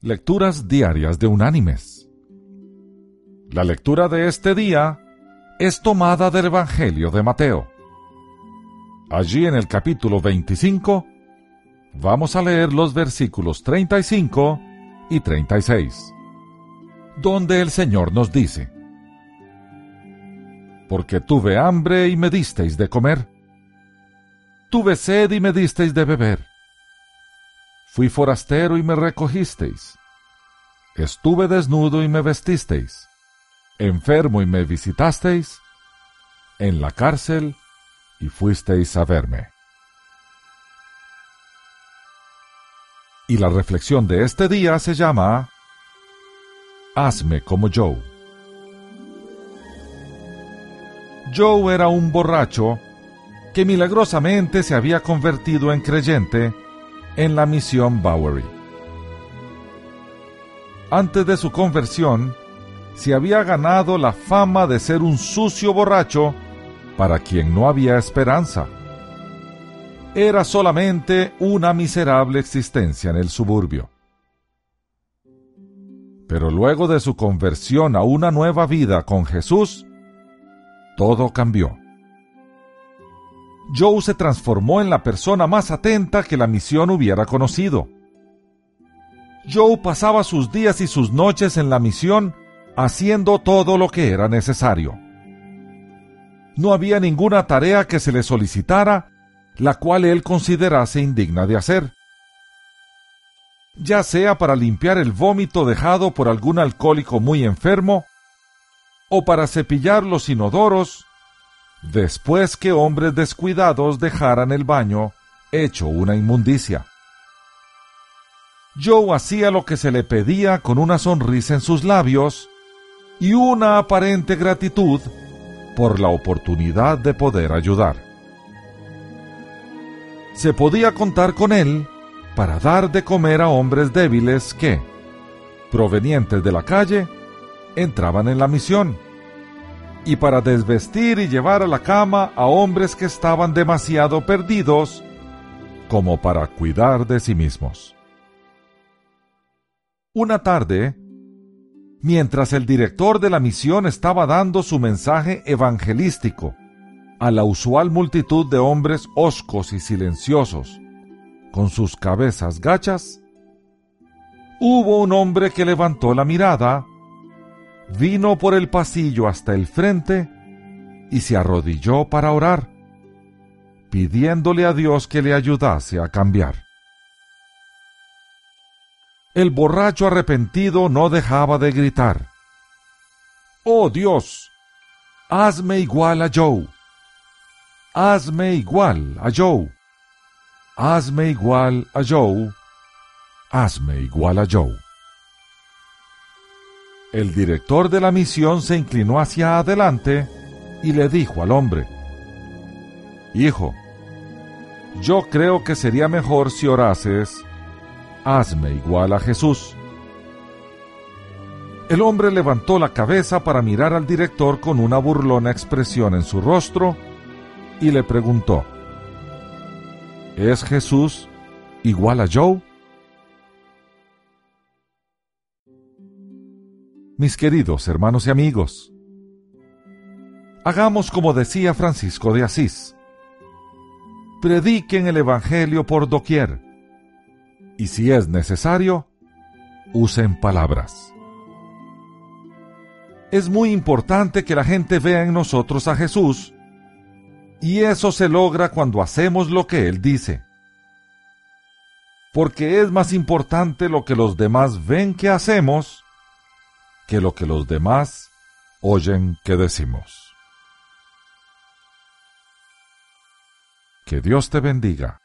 Lecturas Diarias de Unánimes. La lectura de este día es tomada del Evangelio de Mateo. Allí en el capítulo 25 vamos a leer los versículos 35 y 36, donde el Señor nos dice, Porque tuve hambre y me disteis de comer, tuve sed y me disteis de beber Fui forastero y me recogisteis. Estuve desnudo y me vestisteis. Enfermo y me visitasteis. En la cárcel y fuisteis a verme. Y la reflexión de este día se llama Hazme como Joe. Joe era un borracho que milagrosamente se había convertido en creyente en la misión Bowery. Antes de su conversión, se había ganado la fama de ser un sucio borracho para quien no había esperanza. Era solamente una miserable existencia en el suburbio. Pero luego de su conversión a una nueva vida con Jesús, todo cambió. Joe se transformó en la persona más atenta que la misión hubiera conocido. Joe pasaba sus días y sus noches en la misión haciendo todo lo que era necesario. No había ninguna tarea que se le solicitara la cual él considerase indigna de hacer. Ya sea para limpiar el vómito dejado por algún alcohólico muy enfermo, o para cepillar los inodoros, después que hombres descuidados dejaran el baño hecho una inmundicia. Joe hacía lo que se le pedía con una sonrisa en sus labios y una aparente gratitud por la oportunidad de poder ayudar. Se podía contar con él para dar de comer a hombres débiles que, provenientes de la calle, entraban en la misión y para desvestir y llevar a la cama a hombres que estaban demasiado perdidos como para cuidar de sí mismos. Una tarde, mientras el director de la misión estaba dando su mensaje evangelístico a la usual multitud de hombres hoscos y silenciosos, con sus cabezas gachas, hubo un hombre que levantó la mirada vino por el pasillo hasta el frente y se arrodilló para orar, pidiéndole a Dios que le ayudase a cambiar. El borracho arrepentido no dejaba de gritar, Oh Dios, hazme igual a Joe, hazme igual a Joe, hazme igual a Joe, hazme igual a Joe. El director de la misión se inclinó hacia adelante y le dijo al hombre, Hijo, yo creo que sería mejor si orases, hazme igual a Jesús. El hombre levantó la cabeza para mirar al director con una burlona expresión en su rostro y le preguntó, ¿Es Jesús igual a Joe? Mis queridos hermanos y amigos. Hagamos como decía Francisco de Asís. Prediquen el Evangelio por doquier. Y si es necesario, usen palabras. Es muy importante que la gente vea en nosotros a Jesús, y eso se logra cuando hacemos lo que Él dice. Porque es más importante lo que los demás ven que hacemos que lo que los demás oyen que decimos. Que Dios te bendiga.